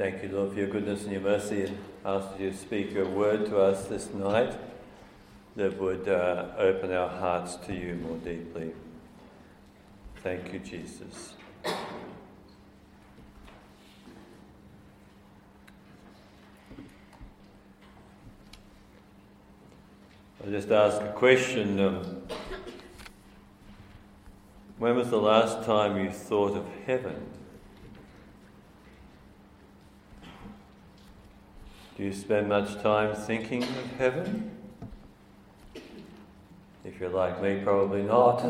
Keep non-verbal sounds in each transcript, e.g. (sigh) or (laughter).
Thank you, Lord, for your goodness and your mercy, and ask that you speak your word to us this night that would uh, open our hearts to you more deeply. Thank you, Jesus. I'll just ask a question. Um, when was the last time you thought of heaven? Do you spend much time thinking of heaven? If you're like me, probably not.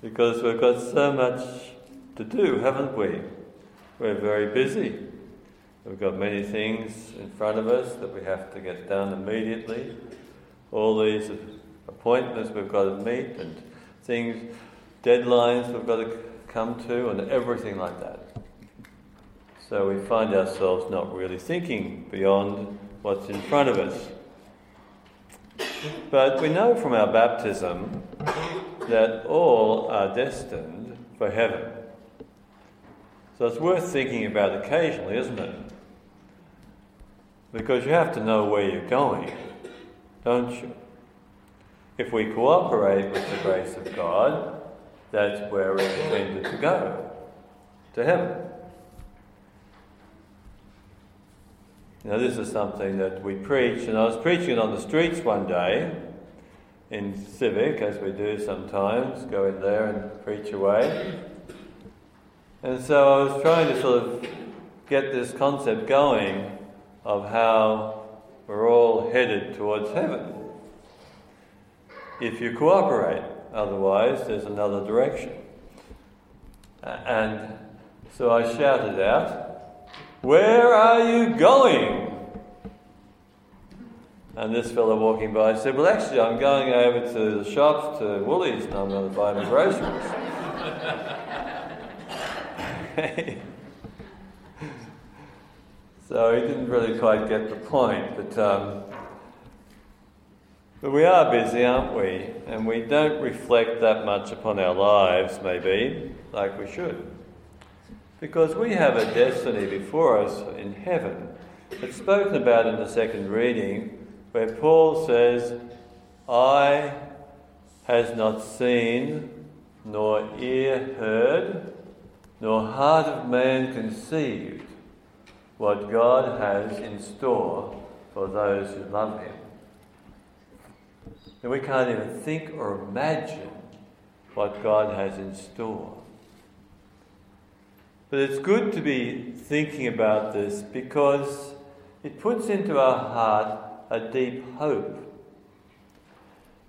Because we've got so much to do, haven't we? We're very busy. We've got many things in front of us that we have to get done immediately. All these appointments we've got to meet and things, deadlines we've got to come to, and everything like that. So we find ourselves not really thinking beyond what's in front of us. But we know from our baptism that all are destined for heaven. So it's worth thinking about occasionally, isn't it? Because you have to know where you're going, don't you? If we cooperate with the grace of God, that's where we're intended to go to heaven. Now, this is something that we preach, and I was preaching it on the streets one day in Civic, as we do sometimes, go in there and preach away. And so I was trying to sort of get this concept going of how we're all headed towards heaven. If you cooperate, otherwise, there's another direction. And so I shouted out, where are you going? And this fellow walking by said, Well, actually, I'm going over to the shops to Woolies and I'm going to buy my groceries. (laughs) so he didn't really quite get the point, but, um, but we are busy, aren't we? And we don't reflect that much upon our lives, maybe, like we should. Because we have a destiny before us in heaven. It's spoken about in the second reading, where Paul says, Eye has not seen, nor ear heard, nor heart of man conceived what God has in store for those who love Him. And we can't even think or imagine what God has in store. But it's good to be thinking about this because it puts into our heart a deep hope.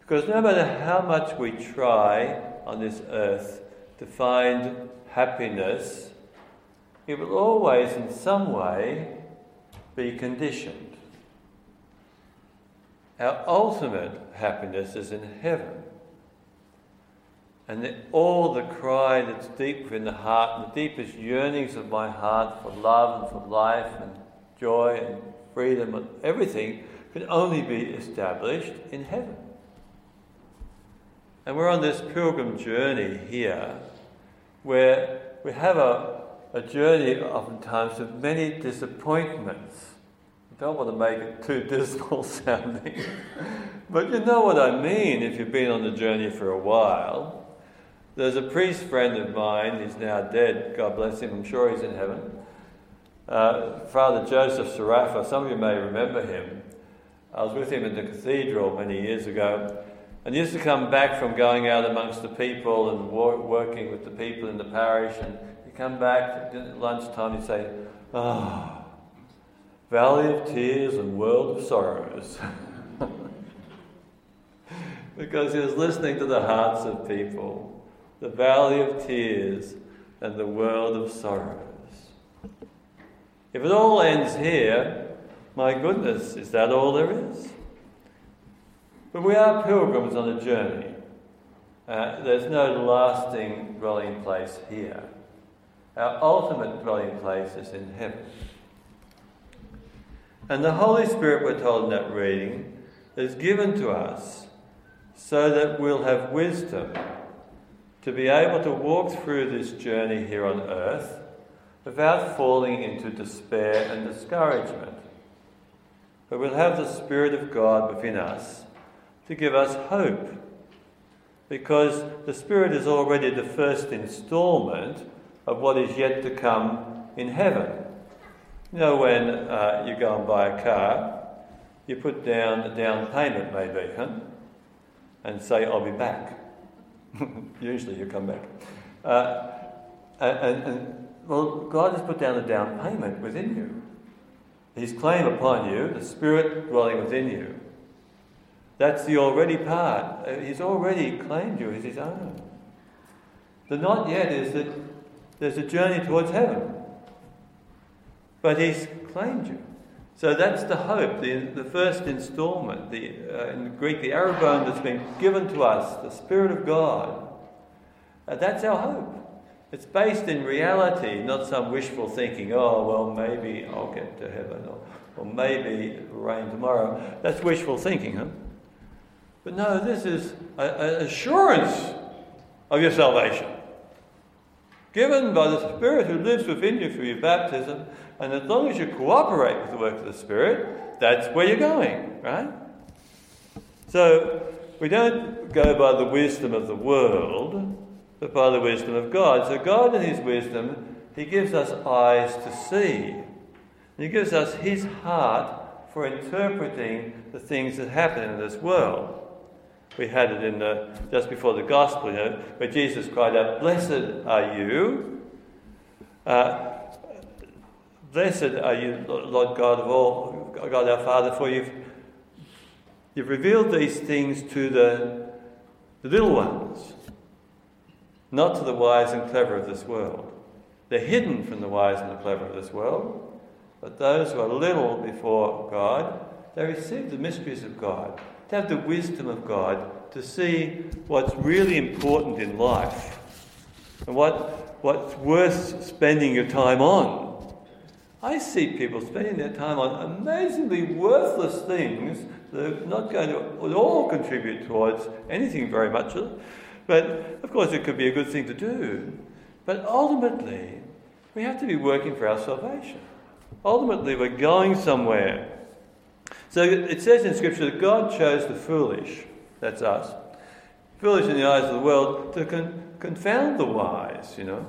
Because no matter how much we try on this earth to find happiness, it will always, in some way, be conditioned. Our ultimate happiness is in heaven. And all the cry that's deep within the heart, the deepest yearnings of my heart for love and for life and joy and freedom and everything can only be established in heaven. And we're on this pilgrim journey here where we have a, a journey oftentimes of many disappointments. I don't want to make it too dismal (laughs) sounding, but you know what I mean if you've been on the journey for a while. There's a priest friend of mine, he's now dead, God bless him, I'm sure he's in heaven. Uh, Father Joseph Sarafa, some of you may remember him. I was with him in the cathedral many years ago, and he used to come back from going out amongst the people and working with the people in the parish, and he'd come back at lunchtime, he'd say, Ah, oh, valley of tears and world of sorrows. (laughs) because he was listening to the hearts of people the valley of tears, and the world of sorrows. If it all ends here, my goodness, is that all there is? But we are pilgrims on a journey. Uh, there's no lasting dwelling place here. Our ultimate dwelling place is in heaven. And the Holy Spirit, we're told in that reading, is given to us so that we'll have wisdom to be able to walk through this journey here on earth without falling into despair and discouragement. But we'll have the Spirit of God within us to give us hope. Because the Spirit is already the first installment of what is yet to come in heaven. You know, when uh, you go and buy a car, you put down a down payment, maybe, huh? and say, I'll be back. (laughs) Usually you come back. Uh, and, and, well, God has put down a down payment within you. His claim upon you, the Spirit dwelling within you. That's the already part. Uh, he's already claimed you as His own. The not yet is that there's a journey towards heaven. But He's claimed you. So that's the hope, the, the first installment, the, uh, in Greek, the arrabon that's been given to us, the Spirit of God. Uh, that's our hope. It's based in reality, not some wishful thinking, oh, well, maybe I'll get to heaven, or, or maybe rain tomorrow. That's wishful thinking, huh? But no, this is an assurance of your salvation. Given by the Spirit who lives within you through your baptism and as long as you cooperate with the work of the Spirit, that's where you're going, right? So we don't go by the wisdom of the world, but by the wisdom of God. So God, in His wisdom, He gives us eyes to see. He gives us His heart for interpreting the things that happen in this world. We had it in the, just before the gospel, you know, where Jesus cried out, Blessed are you. Uh, Blessed are you, Lord God of all, God our Father, for you've, you've revealed these things to the, the little ones, not to the wise and clever of this world. They're hidden from the wise and the clever of this world, but those who are little before God, they receive the mysteries of God, to have the wisdom of God, to see what's really important in life and what, what's worth spending your time on I see people spending their time on amazingly worthless things that are not going to at all contribute towards anything very much. But of course, it could be a good thing to do. But ultimately, we have to be working for our salvation. Ultimately, we're going somewhere. So it says in Scripture that God chose the foolish, that's us, foolish in the eyes of the world, to con- confound the wise, you know.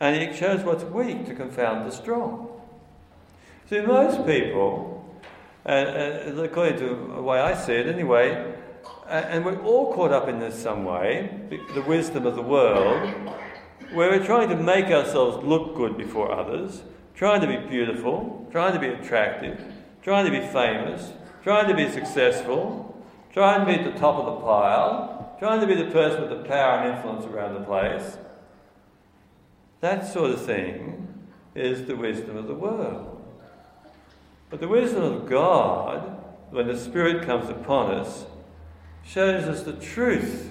And he chose what's weak to confound the strong. See, most people, and, according to the way I see it anyway, uh, and we're all caught up in this some way, the wisdom of the world, where we're trying to make ourselves look good before others, trying to be beautiful, trying to be attractive, trying to be famous, trying to be successful, trying to be at the top of the pile, trying to be the person with the power and influence around the place. That sort of thing is the wisdom of the world. But the wisdom of God, when the Spirit comes upon us, shows us the truth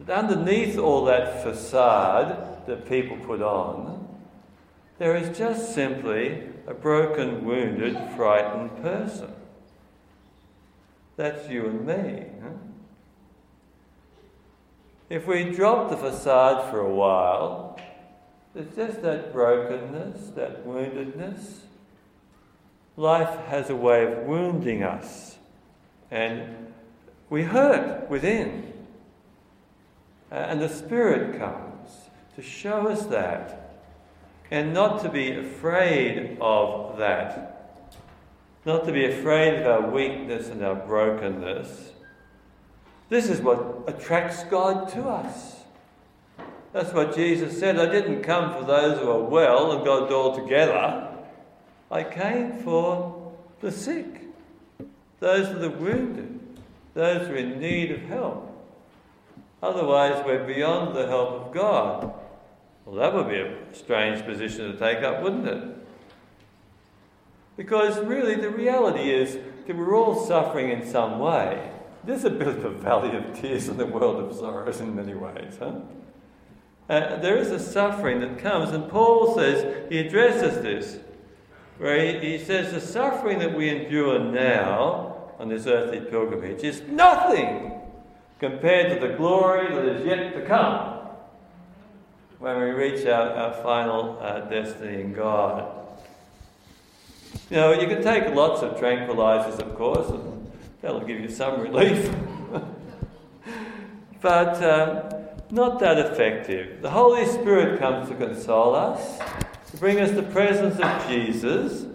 that underneath all that facade that people put on, there is just simply a broken, wounded, frightened person. That's you and me. If we drop the facade for a while it's just that brokenness, that woundedness. Life has a way of wounding us, and we hurt within. Uh, and the Spirit comes to show us that, and not to be afraid of that, not to be afraid of our weakness and our brokenness. This is what attracts God to us. That's what Jesus said. I didn't come for those who are well and got it all together. I came for the sick, those are the wounded, those who are in need of help. Otherwise, we're beyond the help of God. Well, that would be a strange position to take up, wouldn't it? Because really, the reality is that we're all suffering in some way. There's a bit of a valley of tears in the world of sorrows in many ways, huh? Uh, there is a suffering that comes, and Paul says, he addresses this, where he, he says, the suffering that we endure now on this earthly pilgrimage is nothing compared to the glory that is yet to come. when we reach our, our final uh, destiny in God. You know, you can take lots of tranquilizers, of course, and that'll give you some relief. (laughs) but um, not that effective. The Holy Spirit comes to console us, to bring us the presence of Jesus,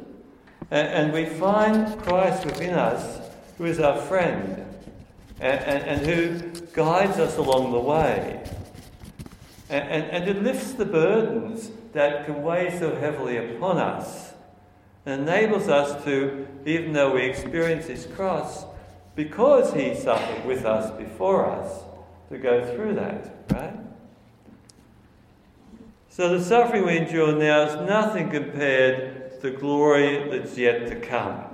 and, we find Christ within us, who is our friend, and who guides us along the way. And, and, and it lifts the burdens that can weigh so heavily upon us and enables us to, even though we experience His cross, because He suffered with us before us, to go through that, right? So the suffering we endure now is nothing compared to the glory that's yet to come.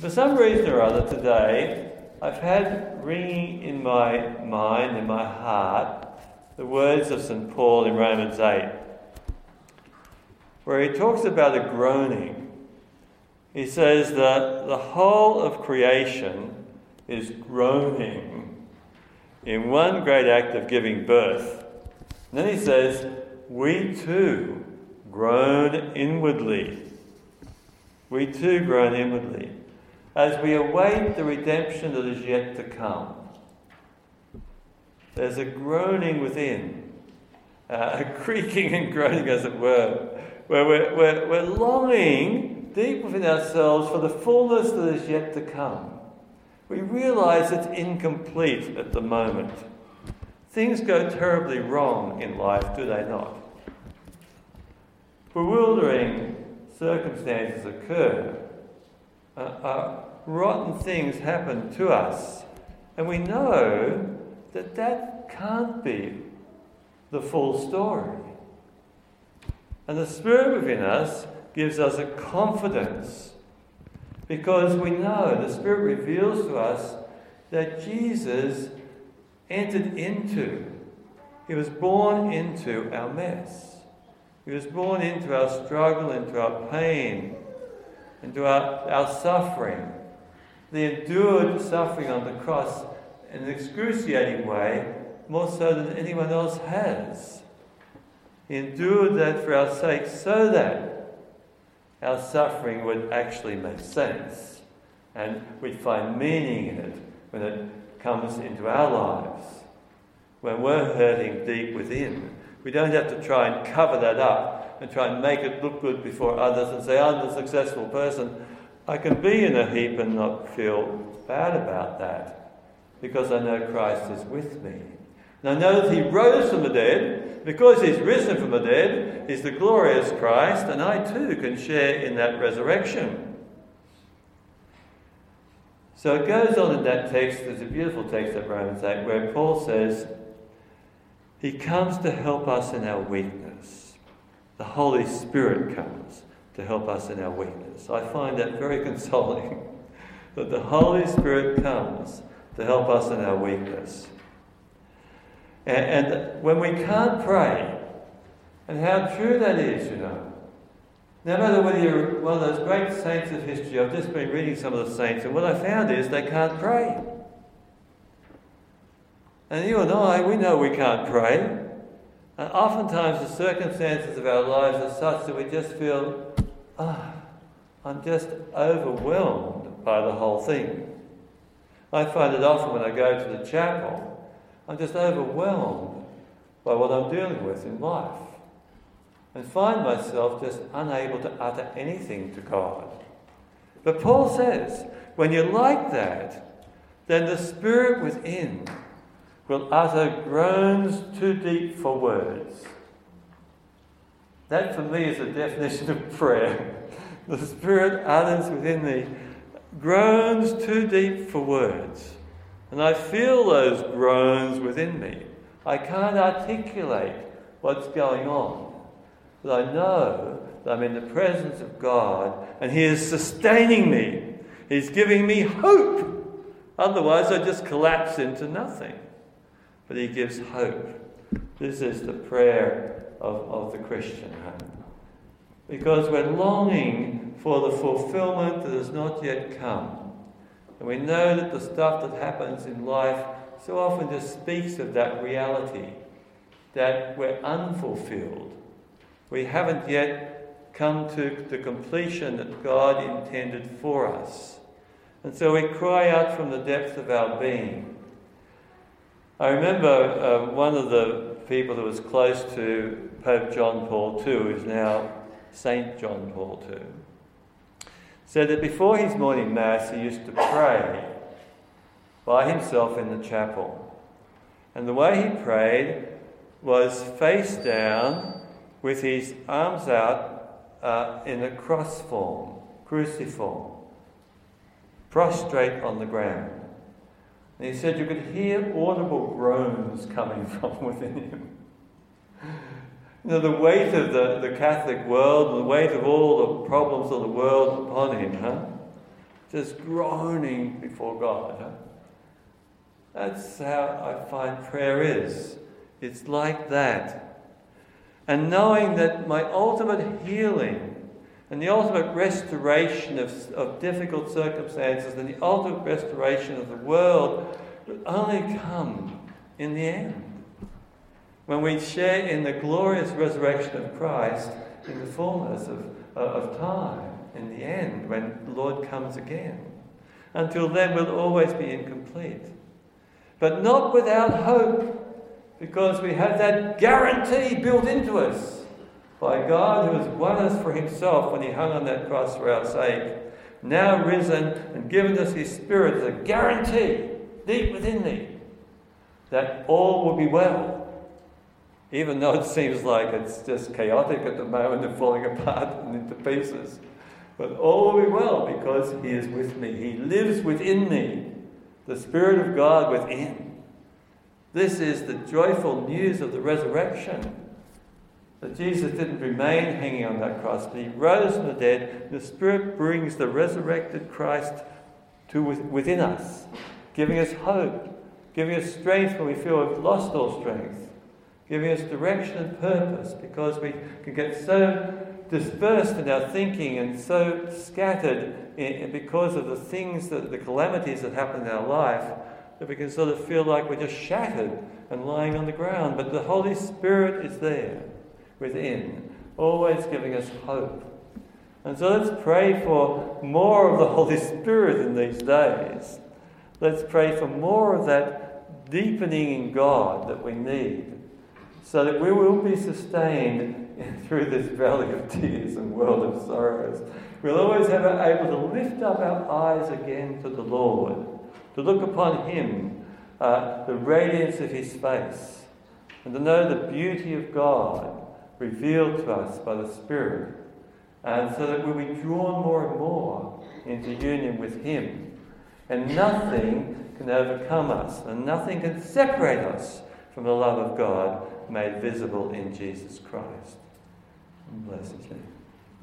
For some reason or other today, I've had ringing in my mind, in my heart, the words of St. Paul in Romans 8, where he talks about a groaning. He says that the whole of creation is groaning in one great act of giving birth. Then he says, We too groan inwardly. We too groan inwardly as we await the redemption that is yet to come. There's a groaning within, uh, (laughs) a creaking and groaning, as it were, where we're, we're, we're longing deep within ourselves for the fullness that is yet to come. We realize it's incomplete at the moment. Things go terribly wrong in life, do they not? Bewildering circumstances occur. Uh, uh, rotten things happen to us, and we know that that can't be the full story. And the Spirit within us gives us a confidence because we know the Spirit reveals to us that Jesus entered into, He was born into our mess. He was born into our struggle, into our pain, into our, our suffering. The endured suffering on the cross in an excruciating way, more so than anyone else has. He endured that for our sake so that our suffering would actually make sense and we'd find meaning in it when it comes into our lives. When we're hurting deep within, we don't have to try and cover that up and try and make it look good before others and say, I'm the successful person. I can be in a heap and not feel bad about that because I know Christ is with me. And I know that He rose from the dead. Because He's risen from the dead, He's the glorious Christ, and I too can share in that resurrection. So it goes on in that text, there's a beautiful text at Romans 8 where Paul says, He comes to help us in our weakness. The Holy Spirit comes to help us in our weakness. I find that very (laughs) consoling that the Holy Spirit comes to help us in our weakness. And, and when we can't pray, and how true that is, you know. No matter whether you're one of those great saints of history, I've just been reading some of the saints, and what I found is they can't pray. And you and I, we know we can't pray. And oftentimes the circumstances of our lives are such that we just feel, ah, oh, I'm just overwhelmed by the whole thing. I find it often when I go to the chapel, I'm just overwhelmed by what I'm dealing with in life and find myself just unable to utter anything to God. But Paul says, when you're like that, then the Spirit within will utter groans too deep for words. That for me is the definition of prayer. (laughs) The Spirit utters within me groans too deep for words. And I feel those groans within me. I can't articulate what's going on. But I know that I'm in the presence of God and He is sustaining me. He's giving me hope. Otherwise, I just collapse into nothing. But He gives hope. This is the prayer of, of the Christian. Because we're longing for the fulfillment that has not yet come. And we know that the stuff that happens in life so often just speaks of that reality. that we're unfulfilled. We haven't yet come to the completion that God intended for us. And so we cry out from the depths of our being. I remember uh, one of the people who was close to Pope John Paul II, who's now Saint John Paul II, said that before his morning Mass he used to pray by himself in the chapel. And the way he prayed was face down with his arms out uh, in a cross form, cruciform, prostrate on the ground. And he said you could hear audible groans coming (laughs) from within him. You know, the weight of the, the Catholic world, the weight of all the problems of the world upon him, huh? Just groaning before God, huh? That's how I find prayer is. It's like that. And knowing that my ultimate healing and the ultimate restoration of, of difficult circumstances and the ultimate restoration of the world will only come in the end. When we share in the glorious resurrection of Christ in the fullness of, uh, of time, in the end, when the Lord comes again. Until then, we'll always be incomplete but not without hope, because we have that guarantee built into us by God who has won us for himself when he hung on that cross for our sake, now risen and given us his Spirit as a guarantee deep within me that all will be well. Even though it seems like it's just chaotic at the moment and falling (laughs) apart and into pieces. But all will be well because He is with me. He lives within me the Spirit of God within. This is the joyful news of the resurrection. That Jesus didn't remain hanging on that cross, but he rose from the dead. The Spirit brings the resurrected Christ to within us, giving us hope, giving us strength when we feel we've lost all strength, giving us direction and purpose because we can get so dispersed in our thinking and so scattered because of the things that the calamities that happen in our life that we can sort of feel like we're just shattered and lying on the ground. But the Holy Spirit is there within, always giving us hope. And so let's pray for more of the Holy Spirit in these days. Let's pray for more of that deepening in God that we need so that we will be sustained through this valley of tears and world of sorrows. We'll always have able to lift up our eyes again to the Lord, to look upon Him, uh, the radiance of His face, and to know the beauty of God revealed to us by the Spirit, and so that we'll be drawn more and more into union with Him. And nothing can overcome us, and nothing can separate us from the love of God made visible in Jesus Christ. Bless his name.